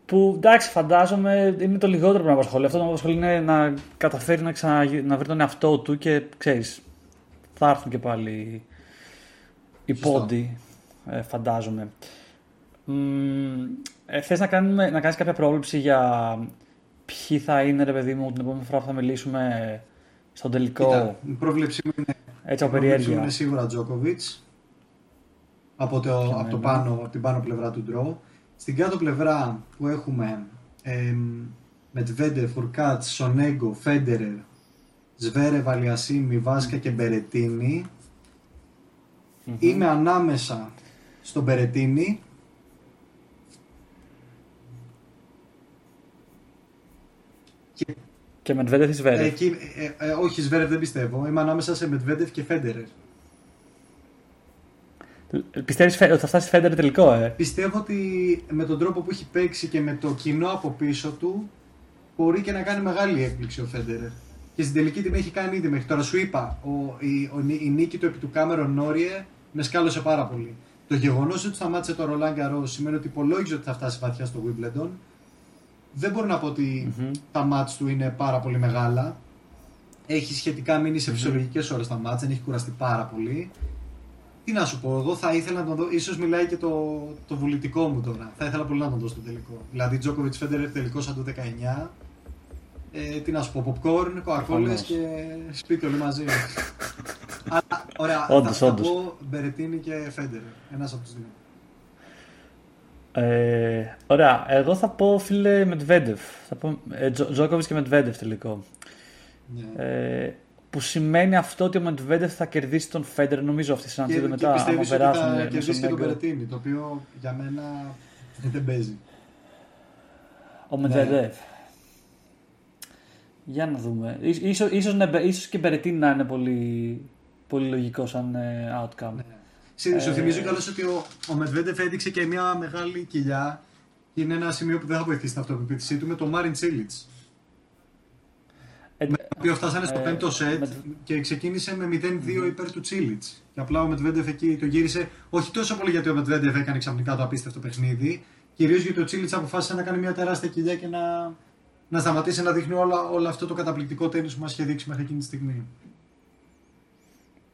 Που εντάξει, φαντάζομαι είναι το λιγότερο που με απασχολεί. Αυτό που με απασχολεί είναι να καταφέρει να, ξανα... να βρει τον εαυτό του και ξέρεις, θα έρθουν και πάλι οι Σωστό. πόντι, ε, φαντάζομαι. Μ, ε, θες να, κάνουμε, να κάνεις κάποια πρόβλεψη για ποιοι θα είναι, ρε παιδί μου, την επόμενη φορά που θα μιλήσουμε στον τελικό, Κοίτα, η πρόβλεψή μου είναι, έτσι η από πρόβλεψή μου περιέργεια. είναι σίγουρα Τζόκοβιτς από, το, από, το πάνω, από την πάνω πλευρά του ντρό. Στην κάτω πλευρά που έχουμε εμ, Μετβέντε, Φουρκάτ, Σονέγκο, Φέντερερ, Σβέρε, Βαλιασίμι, Βάσκα και Μπερετίνη. Είμαι ανάμεσα στον Μπερετίνη και Και με Τβέντεφ ή Σβέρεφ; εκεί, ε, ε, όχι Σβέρευ δεν πιστεύω. Είμαι ανάμεσα σε Μετβέντεφ και Φέντερερ. Πιστεύεις φε- ότι θα φτάσει Φέντερ τελικό, ε; Πιστεύω ότι με τον τρόπο που έχει παίξει και με το κοινό από πίσω του μπορεί και να κάνει μεγάλη έκπληξη ο Φέντερερ. Και στην τελική την έχει κάνει ήδη μέχρι τώρα. Σου είπα, ο, η, ο, η νίκη του επί του Κάμερον Νόριε με σκάλωσε πάρα πολύ. Το γεγονός ότι σταμάτησε το Ρολάν Γκαρό σημαίνει ότι υπολόγιζε ότι θα φτάσει βαθιά στο Wimbledon. Δεν μπορώ να πω ότι τα μάτς του είναι πάρα πολύ μεγάλα. Έχει σχετικά μείνει σε φυσιολογικές ώρες τα μάτς, δεν έχει κουραστεί πάρα πολύ. Τι να σου πω, εγώ θα ήθελα να τον δω. ίσως μιλάει και το, το βουλητικό μου τώρα. Θα ήθελα πολύ να τον δω στο τελικό. Δηλαδή, Τζόκοβιτ Φέντερ τελικός σαν το 19. Ε, τι να σου πω, popcorn, κοκακόλε Προφανώς. και σπίτι όλοι μαζί. Αλλά, ωραία, Όντως, θα, θα όντως. πω Μπερετίνη και Φέντερ. Ένας από τους δύο. Ε, ωραία, εγώ θα πω φίλε Μετβέντεφ. Θα πω ε, Τζο- Τζόκοβιτς και Μετβέντεφ τελικό. Ναι. Ε, που σημαίνει αυτό ότι ο Μετβέντεφ θα κερδίσει τον Φέντερ, νομίζω αυτή τη Και, συνάντηση και μετά. άμα πιστεύεις ότι περάσουν θα μέσα κερδίσει και τον Μέγκο. Περετίνη, το οποίο για μένα δεν παίζει. Ο Ναι. Μετβέντεφ. Για να δούμε. Ίσως, ίσως, ίσως, ναι, ίσως και Μπερετίνη να είναι πολύ, πολύ λογικό σαν ε, outcome. Ναι. Συ- Σου Ε, θυμίζω κιόλας ότι ο, ο Μετβέντεφ έδειξε και μια μεγάλη κοιλιά. Είναι ένα σημείο που δεν θα βοηθήσει την αυτοπεποίθησή του με τον Μάριν Τσίλιτς. Ε, Με το οποίο φτάσανε στο ε, πέμπτο σετ με- και ξεκίνησε με 0-2 υπέρ του Τσίλιτς. Και απλά ο Μετβέντεφ εκεί το γύρισε, όχι τόσο πολύ γιατί ο Μετβέντεφ έκανε ξαφνικά το απίστευτο παιχνίδι, κυρίως γιατί ο Τσίλιτς αποφάσισε να κάνει μια τεράστια κοιλιά και να, να σταματήσει να δείχνει όλα, όλο αυτό το καταπληκτικό τέννις που μας είχε δείξει μέχρι εκείνη τη στιγμή.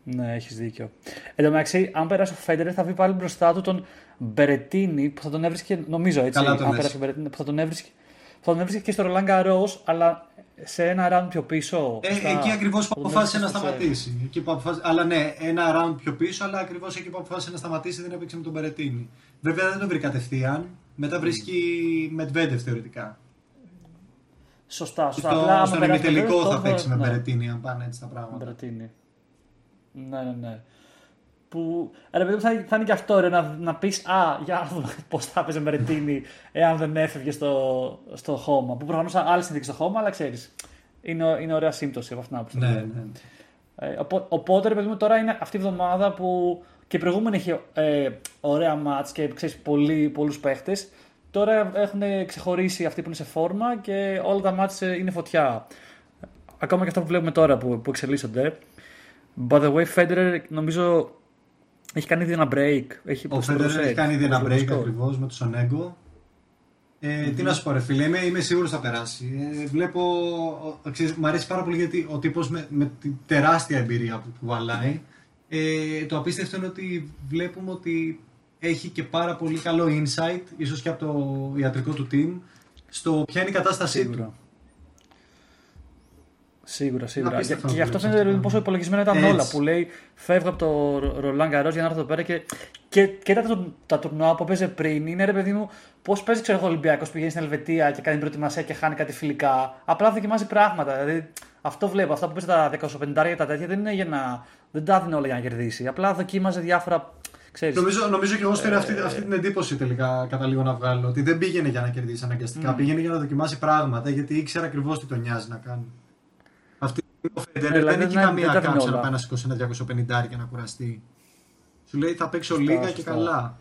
Ναι, έχεις δίκιο. Εν τω μεταξύ, αν περάσει ο Φέντερ, θα βρει πάλι μπροστά του τον Μπερετίνη που θα τον έβρισκε, νομίζω έτσι. Καλά τον αν λες. περάσει ο Μπερετίνη, που θα τον έβρισκε, θα τον έβρισκε και στο Ρολάν Ρο, αλλά σε ένα round πιο πίσω. Ε, σωστά. εκεί ακριβώς που Θα τον αποφάσισε να έβρισκε στο σταματήσει. Εκεί που αποφάσισε... Αλλά ναι, ένα round πιο πίσω, αλλά ακριβώς εκεί που αποφάσισε να σταματήσει δεν έπαιξε με τον Περετίνη. Βέβαια δεν τον βρει κατευθείαν. Μετά βρίσκει Μετβέντεφ θεωρητικά. Σωστά, σωστά. Στο, Απλά, άμα στον περάσει ο ημιτελικό Φέντερ, θα τότε παίξει με ναι. Μπερετίνη, αν πάνε έτσι τα πράγματα. Μπερετίνη. Ναι, ναι, ναι. Που, ρε παιδί μου, θα, θα είναι και αυτό ρε, να, να πεις Α, για να δούμε πώς θα έπαιζε Μπερετίνη εάν δεν έφευγε στο, στο χώμα. Που προφανώς άλλη συνθήκη στο χώμα, αλλά ξέρεις. Είναι, είναι ωραία σύμπτωση από αυτήν την άποψη. Ναι, δηλαδή. ναι. Ε, οπό- οπότε, ρε παιδί μου, τώρα είναι αυτή η εβδομάδα που και η προηγούμενη είχε ε, ωραία μάτς και ξέρεις, πολύ, πολλούς παίχτες. Τώρα έχουν ξεχωρίσει αυτοί που είναι σε φόρμα και όλα τα μάτς ε, είναι φωτιά. Ακόμα και αυτά που βλέπουμε τώρα που, που εξελίσσονται. By the way, Federer νομίζω έχει κάνει ήδη ένα break. Έχει Ο προς το Φέντερ set, έχει κάνει ήδη ένα προς το break score. ακριβώς με τον Σονέγκο. Ε, Τι να σου πω, ρε φίλε, είμαι, είμαι σίγουρος θα περάσει. Ε, βλέπω. ο- Ξέρεις, μ' αρέσει πάρα πολύ γιατί ο τύπος με, με τη τεράστια εμπειρία που κουβαλάει. Ε, το απίστευτο είναι ότι βλέπουμε ότι έχει και πάρα πολύ καλό insight, ίσως και από το ιατρικό του team, στο ποια είναι η κατάστασή Σίγουρα. του. Σίγουρα, σίγουρα. Και, απίστευτο και να γι' αυτό βλέπεις φαίνεται αυτό. πόσο υπολογισμένα ήταν Έτσι. όλα. Που λέει φεύγω από το Ρολάν Γκαρό για να έρθω εδώ πέρα και, και, και τα, του- τα τουρνουά που παίζει πριν είναι ρε παιδί μου, πώς παίζει ξέρω, εγώ, ο Ολυμπιακός πηγαίνει στην Ελβετία και κάνει προετοιμασία και χάνει κάτι φιλικά. Απλά δοκιμάζει πράγματα. Δηλαδή, αυτό βλέπω. Αυτά που παίζει τα 15 και τα τέτοια δεν είναι για να. Δεν τα δίνει όλα για να κερδίσει. Απλά δοκίμαζε διάφορα. Ξέρεις, Νομίζω, νομίζω και εγώ πήρα αυτή, Ε, αυτή την εντύπωση τελικά καταλήγω να βγάλω. Ότι δεν πήγαινε για να κερδίσει αναγκαστικά. Πήγαινε για να δοκιμάσει πράγματα γιατί ήξερα ακριβώς τι τον νοιάζει να κάνει. Αυτή ο Φέντερ Δηλαδή, δεν έχει ναι, καμία δεν τα δίνει κάψα να όλα. πάει να σηκώσει ένα 250 και να κουραστεί. Σου λέει θα παίξω Σωστά, λίγα και σωστά. καλά.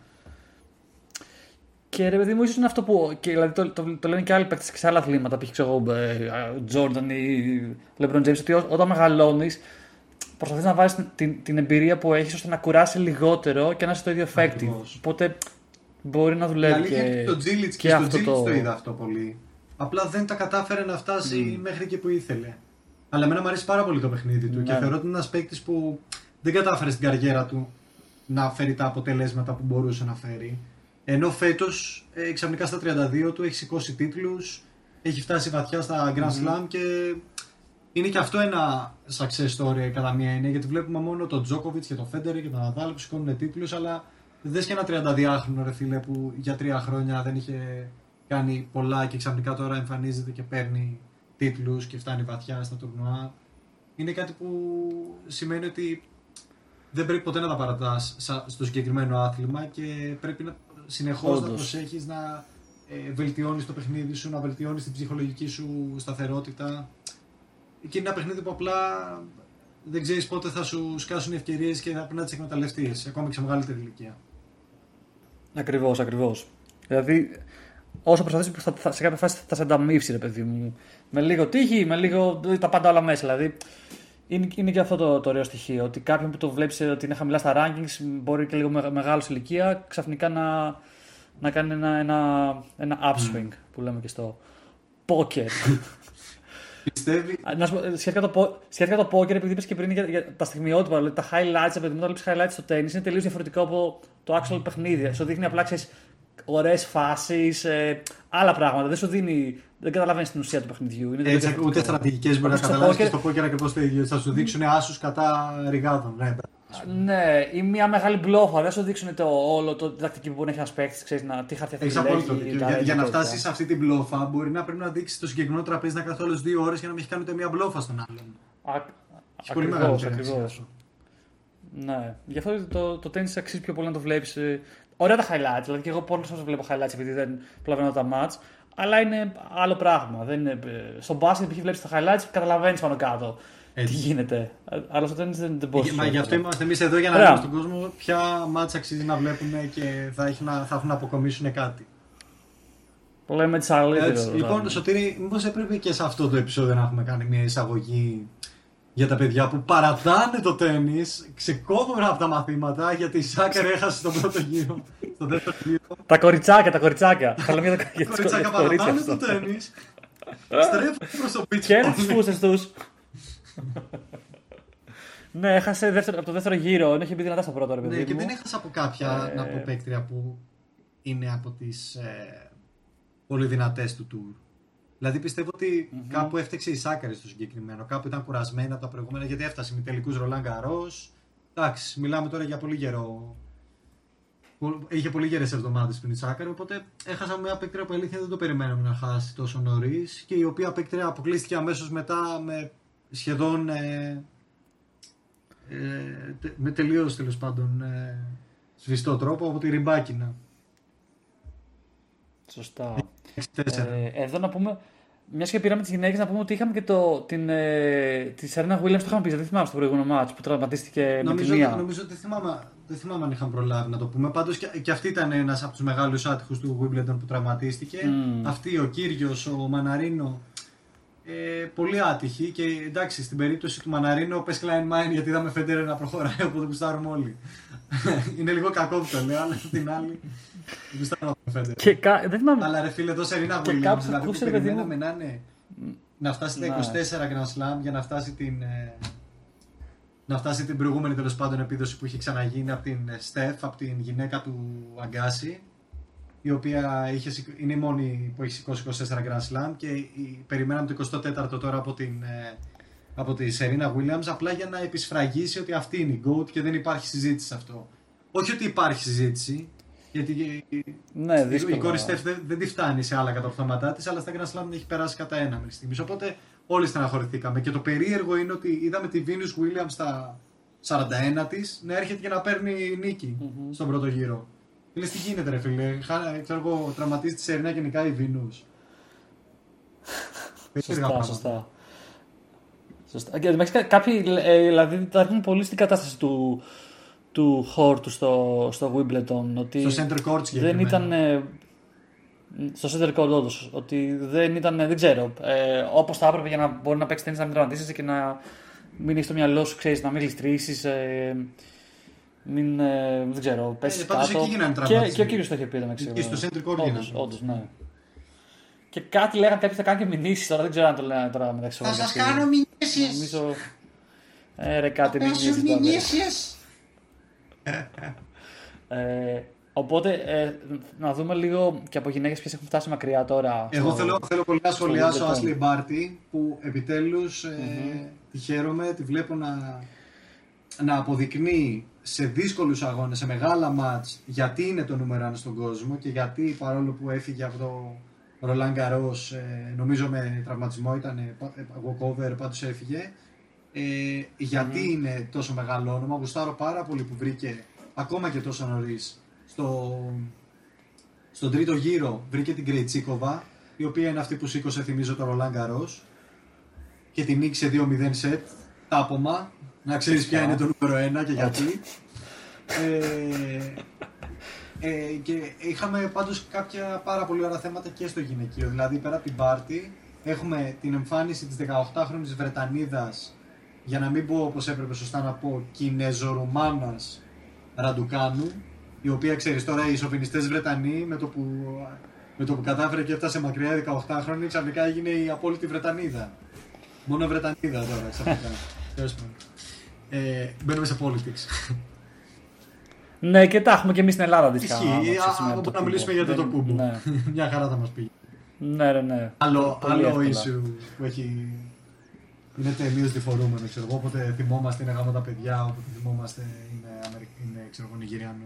Και ρε παιδί μου, ίσως είναι αυτό που. Και, δηλαδή, το, το, το λένε και άλλοι παίκτες και σε άλλα αθλήματα. Π.χ. ξέρω εγώ, ε, Τζόρνταν ή Λεμπρόν Τζέιμς, ότι ό- όταν μεγαλώνεις, προσπαθείς να βάλει την, την, την εμπειρία που έχεις ώστε να κουράσει λιγότερο και να είσαι το ίδιο effective. Ακριβώς. Οπότε μπορεί να Η δουλεύει αλήθεια είναι και, ότι το Τζίλιτ και, και στο αυτό Τζίλιτ το... το. είδα αυτό πολύ. Απλά δεν τα κατάφερε να φτάσει μέχρι και που ήθελε. Αλλά εμένα μου αρέσει πάρα πολύ το παιχνίδι του και Ναι. θεωρώ ότι είναι ένας παίκτης που δεν κατάφερε στην καριέρα του να φέρει τα αποτελέσματα που μπορούσε να φέρει. Ενώ φέτος ε, ξαφνικά στα 32 του έχει σηκώσει τίτλους, έχει φτάσει βαθιά στα Grand Slam και είναι και αυτό ένα success story κατά μία έννοια γιατί βλέπουμε μόνο τον Τζόκοβιτ και τον Φέντερ και τον Ναδάλ που σηκώνουν τίτλους, αλλά δες και ένα 32χρονο ρε φίλε που για τρία χρόνια δεν είχε κάνει πολλά και ξαφνικά τώρα εμφανίζεται και παίρνει τίτλους και φτάνει βαθιά στα τουρνουά. Είναι κάτι που σημαίνει ότι δεν πρέπει ποτέ να τα παρατάς σα- στο συγκεκριμένο άθλημα και πρέπει να συνεχώς να Όντως. προσέχεις να ε, βελτιώνεις το παιχνίδι σου, να βελτιώνεις την ψυχολογική σου σταθερότητα. Και είναι ένα παιχνίδι που απλά δεν ξέρεις πότε θα σου σκάσουν οι ευκαιρίες και θα πρέπει να τις εκμεταλλευτείς, ακόμα και σε μεγαλύτερη ηλικία. Ακριβώς, ακριβώς. Δηλαδή, όσο προσπαθεί, θα, θα, σε κάποια φάση θα σε ανταμείψει, ρε παιδί μου. Με λίγο τύχη, με λίγο. τα πάντα όλα μέσα. Δηλαδή, είναι, είναι και αυτό το, το ωραίο στοιχείο. Ότι κάποιον που το βλέπεις ότι είναι χαμηλά στα rankings, μπορεί και λίγο με, μεγάλος σε ηλικία, ξαφνικά να, να κάνει ένα, ένα, ένα upswing που λέμε και στο poker. Πιστεύει, Α, Να σου πω, ε, σχετικά το, πο- σχετικά το poker, επειδή είπες και πριν για, για τα στιγμιότυπα, δηλαδή τα highlights, επειδή όταν βλέπεις highlights στο tennis είναι τελείως διαφορετικό από το actual παιχνίδι. Σου δείχνει απλά ξέρεις ωραίες φάσεις, ε, άλλα πράγματα. Δεν σου δίνει. Δεν καταλαβαίνεις την ουσία του παιχνιδιού. Είναι τελείως έτσι, διαφορετικό. ούτε στρατηγικές μπορείς να Όπως στο καταλάβεις και poker- στο πόκερ ακριβώς το ίδιο. Θα σου δείξουν άσους κατά ριγάδων. Ναι, Ναι, ή μια μεγάλη μπλόφα. Δεν σου δείξουν το όλο το τακτική που μπορεί να έχει ένας παίκτης, ξέρεις να τι χαρτιά θα Έχεις επιλέγει, απόλυτο δίκιο. τα Για, για να τέτοια. φτάσεις σε αυτή την μπλόφα, μπορεί να πρέπει να δείξεις το συγκεκριμένο τραπέζι να κάθει όλες δύο ώρες για να μην έχει κάνει ούτε μία μπλόφα στον άλλον. Α- Έχεις πολύ μεγάλη Ακριβώς, αξία ακριβώς. αυτό. Ναι. Γι' αυτό το, το tennis αξίζει πιο πολύ να το βλέπεις. Ωραία τα highlights. Δηλαδή και εγώ πολλέ φορέ βλέπω highlights επειδή δεν προλαβαίνω τα match. Αλλά είναι άλλο πράγμα. Δεν είναι... ε, Στο μπάσκετ, π.χ. βλέπεις τα highlights, καταλαβαίνεις πάνω κάτω Έτσι. τι γίνεται. Αλλά στο tennis δεν, δεν μπορείς. Μα γι' αυτό είμαστε εμείς εδώ για να Ωραία. λέμε στον κόσμο ποια μάτσα αξίζει να βλέπουν και θα, έχει να, θα έχουν να αποκομίσουν κάτι. Λέμε τις άλλες. Έτσι, λοιπόν, Σωτήρη, μήπως έπρεπε και σε αυτό το επεισόδιο να έχουμε κάνει μια εισαγωγή για τα παιδιά που παρατάνε το τέννις, ξεκόβουν από τα μαθήματα γιατί η Σάκαρ έχασε στον πρώτο γύρο, στον δεύτερο γύρο. Τα κοριτσάκια, τα κοριτσάκια. Θέλω μια Τα κοριτσάκια παρατάνε το τέννις, στρέφουν προς το beach Και ένα τι volley. φούσες τους. Ναι, έχασε δεύτερο, από το δεύτερο γύρο. Ενώ είχε μπει δυνατά στο πρώτο ρε παιδί Ναι, και μου. δεν έχασα από κάποια Ε, να πω παίκτρια που είναι από τις ε, πολύ δυνατές του tour. Δηλαδή πιστεύω ότι κάπου έφταξε η Σάκαρη στο συγκεκριμένο. Κάπου ήταν κουρασμένη από τα προηγούμενα γιατί έφτασε με τελικούς Ρολάν Καρό. Εντάξει, μιλάμε τώρα για πολύ γερό. Είχε πολύ γερές εβδομάδες πριν η Σάκαρη. Οπότε έχασα μια παίκτρια που αλήθεια δεν το περιμέναμε να χάσει τόσο νωρίς. Και η οποία παίκτρια αποκλείστηκε αμέσως μετά με σχεδόν. Ε, ε, τε- με τελείως τέλος πάντων ε, σβηστό τρόπο από τη Ριμπάκινα. Σωστά. 6-4. Ε, εδώ να πούμε, μιας και πήραμε τις γυναίκες, να πούμε ότι είχαμε και το, την, ε, της Σερίνα Williams, το είχαμε πει, δεν θυμάμαι στο προηγούμενο μάτς που τραυματίστηκε με τη Νομίζω, μία. νομίζω ότι θυμάμαι, δεν θυμάμαι αν είχαμε προλάβει να το πούμε. Πάντως και, και αυτή ήταν ένας από τους μεγάλους άτυχους του Wimbledon που τραυματίστηκε. Μμμ. Αυτή, ο Κύριος, ο Μαναρίνο. Ε, πολύ άτυχη και εντάξει, στην περίπτωση του Μαναρίνο, πες Klein Mine γιατί είδαμε Φέντερ να προχωράει οπότε γουστάρουμε όλοι. Είναι λίγο κακό που το λέω, αλλά απ' την άλλη. Γουστάρουμε τον Φέντερ. Και κα... δεν θυμάμαι. Αλλά ρε φίλε, εδώ Σερίνα Και Williams, κάποιος δηλαδή που ακούσε, ρε παιδί μου- περιμέναμε να είναι να φτάσει τα Ναι. 24 Grand Slam για να φτάσει την ε, να φτάσει την προηγούμενη τέλος πάντων επίδοση που είχε ξαναγίνει από την Στεφ, από την γυναίκα του Αγκάση η οποία είχε, σηκ- είναι η μόνη που έχει σηκώσει 24 Grand Slam και η- περιμέναμε το 24ο τώρα από την ε, από τη Σερίνα Williams απλά για να επισφραγίσει ότι αυτή είναι η GOAT και δεν υπάρχει συζήτηση σε αυτό. Όχι ότι υπάρχει συζήτηση, γιατί Ναι, η- δύσκολο. η κόρη Στεφ δεν, δεν τη φτάνει σε άλλα καταπτώματά της, αλλά στα Grand Slam έχει περάσει κατά ένα μέχρι στιγμής. Οπότε όλοι στεναχωρηθήκαμε. Και το περίεργο είναι ότι είδαμε τη Venus Williams στα 41 της να έρχεται και να παίρνει νίκη Μμμ. στον πρώτο γύρο. Λες τι γίνεται, ρε φίλε; Χα- Ξέρω εγώ, τραυματίζεις τη Σερίνα γενικά η Venus. Περίεργα Σωστά, πράγματα. σωστά. Σωστά. Και εντάξει, κα- κάποιοι ε, δηλαδή τα έχουν πολύ στην κατάσταση του, του χόρτου στο, στο Wimbledon. Ότι Στο center court δεν συγκεκριμένα. ήταν. ε, στο center court, όντως, Ότι δεν ήταν, ε, δεν ξέρω, ε, όπως θα έπρεπε για να μπορεί να παίξει τέννη, να μην τραυματίσεις και να μην έχει στο μυαλό σου, ξέρεις, να μην γλιστρήσει. Ε, μην, ε, δεν ξέρω, πέσει πάντως κάτω. εκεί γίνανε και, τραυματισμοί. και ο κύριος το είχε πει, δεν ξέρω. Εκεί στο center court Όντως, γίνανε. όντως, ναι. Και κάτι λέγανε κάποιοι θα κάνουν και μηνύσεις τώρα, δεν ξέρω αν το λένε τώρα μεταξύ Θα όλων σας και- κάνω μηνύσεις. Νομίζω. Ε, ρε, κάτι Θα σου μηνύσεις τώρα. μηνύσεις. Ε, οπότε, ε, να δούμε λίγο και από γυναίκες ποιες έχουν φτάσει μακριά τώρα. Εγώ στο- θέλω, θέλω πολύ να σχολιάσω Wimbledon. Ashley Barty που επιτέλους ε, τη χαίρομαι, τη βλέπω να, να αποδεικνύει σε δύσκολους αγώνες, σε μεγάλα μάτς γιατί είναι το νούμερο ένα στον κόσμο και γιατί παρόλο που έφυγε από το Roland Garros ε, νομίζω με τραυματισμό ήταν ε, πα- ε, walkover πάντως έφυγε. Ε, γιατί είναι τόσο μεγάλο όνομα γουστάρω πάρα πολύ που βρήκε ακόμα και τόσο νωρίς στο, στον τρίτο γύρο βρήκε την Κρεϊτσίκοβα, η οποία είναι αυτή που σήκωσε, θυμίζω, το Ρολάν Καρός και την νίκησε 2-0 σετ, τάπομα, να ξέρεις ποια είναι το νούμερο 1 και γιατί. ε, ε, και είχαμε πάντως κάποια πάρα πολύ ωραία θέματα και στο γυναικείο, δηλαδή πέρα από την πάρτι έχουμε την εμφάνιση της 18χρονης Βρετανίδας για να μην πω όπως έπρεπε σωστά να πω Κινεζορουμάνας Ραντουκάνου η οποία ξέρεις τώρα οι σοφινιστές Βρετανοί με το που, με το που κατάφερε και έφτασε μακριά η 18χρονη ξαφνικά έγινε η απόλυτη Βρετανίδα. Μόνο Βρετανίδα τώρα ξαφνικά. Τέλος πάντων. ε, μπαίνουμε σε politics. Ναι, και τα έχουμε και εμείς στην Ελλάδα αντίστοιχα. Ισχύει. άμα ξέρεις, Α, με Από το να κούμπο. μιλήσουμε για το, το Δεν- κούμπο. Ναι, Μια χαρά θα μας πει. ναι, ρε, ναι. Άλλο, Πολύ άλλο εύκολα. issue που έχει. Είναι τελείως διφορούμενο. Ξέρω εγώ. Όποτε θυμόμαστε είναι γάμο τα παιδιά, όποτε θυμόμαστε είναι, Αμερι... είναι ξέρω εγώ, Νιγηριανό.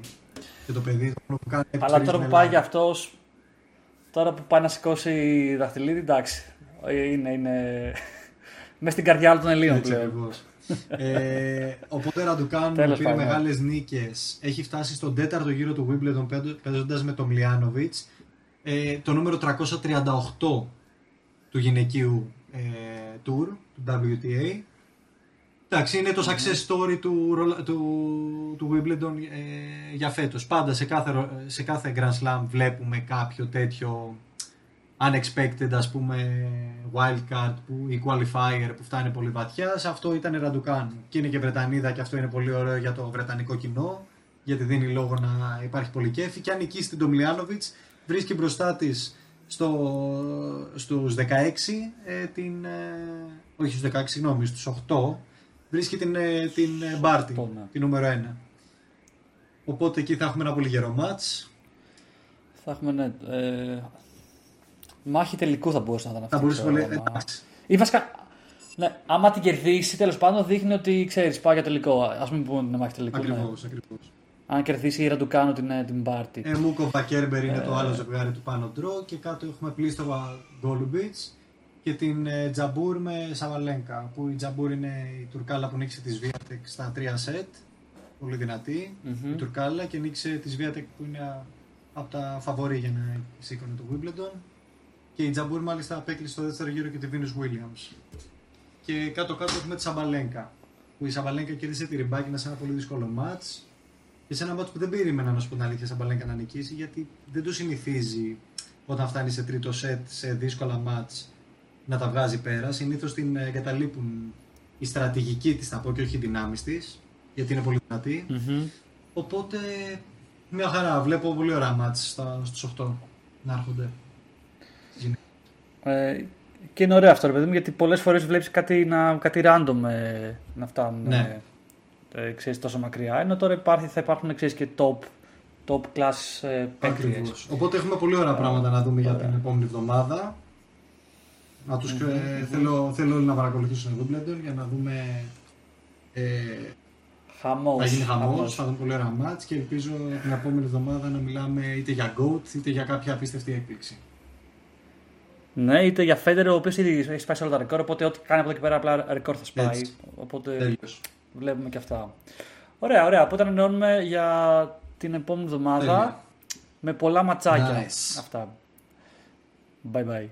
Και το παιδί το μόνο που κάνει. είναι Αλλά ψωνίζει τώρα που με πάει Ελλάδα. για αυτός, τώρα που πάει να σηκώσει δαχτυλίδι, εντάξει. Είναι, είναι... Μέσα στην καρδιά όλων των Ελλήνων Έτσι πλέον. ακριβώς. Ε, οπότε Ραντουκάν Τέλος πήρε πάντων. μεγάλες νίκες. Έχει φτάσει στον τέταρτο γύρο του Wimbledon παίζοντα παίζοντας με τον Μλιάνοβιτς. Ε, το νούμερο 338 του γυναικείου ε, tour, του WTA. Εντάξει, είναι το success story του, Ρολα- του, του Wimbledon ε, για φέτος. Πάντα σε κάθε, ρο- σε κάθε Grand Slam βλέπουμε κάποιο τέτοιο unexpected ας πούμε wildcard που, ή qualifier που φτάνει πολύ βαθιά. Σε αυτό ήταν η Ραντουκάν και είναι και Βρετανίδα και αυτό είναι πολύ ωραίο για το βρετανικό κοινό γιατί δίνει λόγο να υπάρχει πολύ κέφι και αν νικήσει την Ντομλιάνοβιτς βρίσκει μπροστά της στο, στους 16 ε, την, ε, όχι στους 16 συγγνώμη στους 8 βρίσκει την, ε, την ε, Μπάρτι, Αυτό, ναι. την νούμερο 1 οπότε εκεί θα έχουμε ένα πολύ γερό μάτς Θα έχουμε, ναι, ε, μάχη τελικού θα μπορούσε να ήταν αυτή. θα μπορούσε ξέρω, πολύ άμα- εντάξει. Ή βασικά, ναι, άμα την κερδίσει, τέλος πάντων δείχνει ότι ξέρεις, πάει για τελικό. Α μην πούμε την μάχη τελικού. Ναι. ακριβώς, ακριβώς. Αν κερδίσει η Ραντουκάνου την, ε, την πάρτι. Ε, Μούκοβα Κέρμπερ είναι Ε. το άλλο ζευγάρι του πάνω draw και κάτω έχουμε Πλίσκοβα Γκόλουμπιτς και την ε, Τζαμπούρ με Σαβαλένκα που η Τζαμπούρ είναι η Τουρκάλα που νίκησε τη Σβίατεκ στα 3 σετ πολύ δυνατή Μμμ. η Τουρκάλα και νίκησε τη Σβίατεκ που είναι από τα φαβορή για να σήκωνε το Wimbledon και η Τζαμπούρ μάλιστα απέκλεισε στο δεύτερο γύρο και τη Venus Williams και κάτω κάτω έχουμε τη Σαμπαλένκα που η Σαμπαλένκα κέρδισε τη Ριμπάκινα σε ένα πολύ δύσκολο ματς και σε ένα μάτς που δεν περίμενα να σου πω την αλήθεια Σαμπαλένκα να νικήσει γιατί δεν το συνηθίζει όταν φτάνει σε τρίτο σετ σε δύσκολα μάτς να τα βγάζει πέρα. Συνήθως την ε, εγκαταλείπουν η στρατηγική της θα πω και όχι οι δυνάμεις της γιατί είναι πολύ δυνατή. Μμμ. Οπότε μια χαρά βλέπω πολύ ωραία μάτς στα, στους 8 να έρχονται. Ε, και είναι ωραίο αυτό, ρε παιδί μου, γιατί πολλές φορές βλέπεις κάτι, να, κάτι random ε, να φτάνουν Ναι. ε, ε, ξέρεις, τόσο μακριά. Ενώ τώρα υπάρχει, θα υπάρχουν ξέρεις, και top, top class ε, παίκτριες. Ακριβώς. Οπότε έχουμε πολύ ωραία πράγματα να δούμε για την επόμενη εβδομάδα. Να τους, ε, θέλω, θέλω όλοι να παρακολουθήσουν το Wimbledon για να δούμε ε, Χαμός. θα γίνει χαμός, χαμός. θα δούμε πολύ ωραία μάτς και ελπίζω την επόμενη εβδομάδα να μιλάμε είτε για GOAT είτε για κάποια απίστευτη έκπληξη. Ναι, είτε για Φέντερ, ο οποίος ήδη έχει σπάσει όλα τα ρεκόρ. Οπότε ό,τι κάνει από εδώ και πέρα απλά ρεκόρ θα σπάει. Έτσι. Οπότε Τέλειος. βλέπουμε και αυτά. Ωραία, ωραία. Οπότε ανανεώνουμε για την επόμενη εβδομάδα Τέλεια. με πολλά ματσάκια. Nice. Αυτά. Bye bye.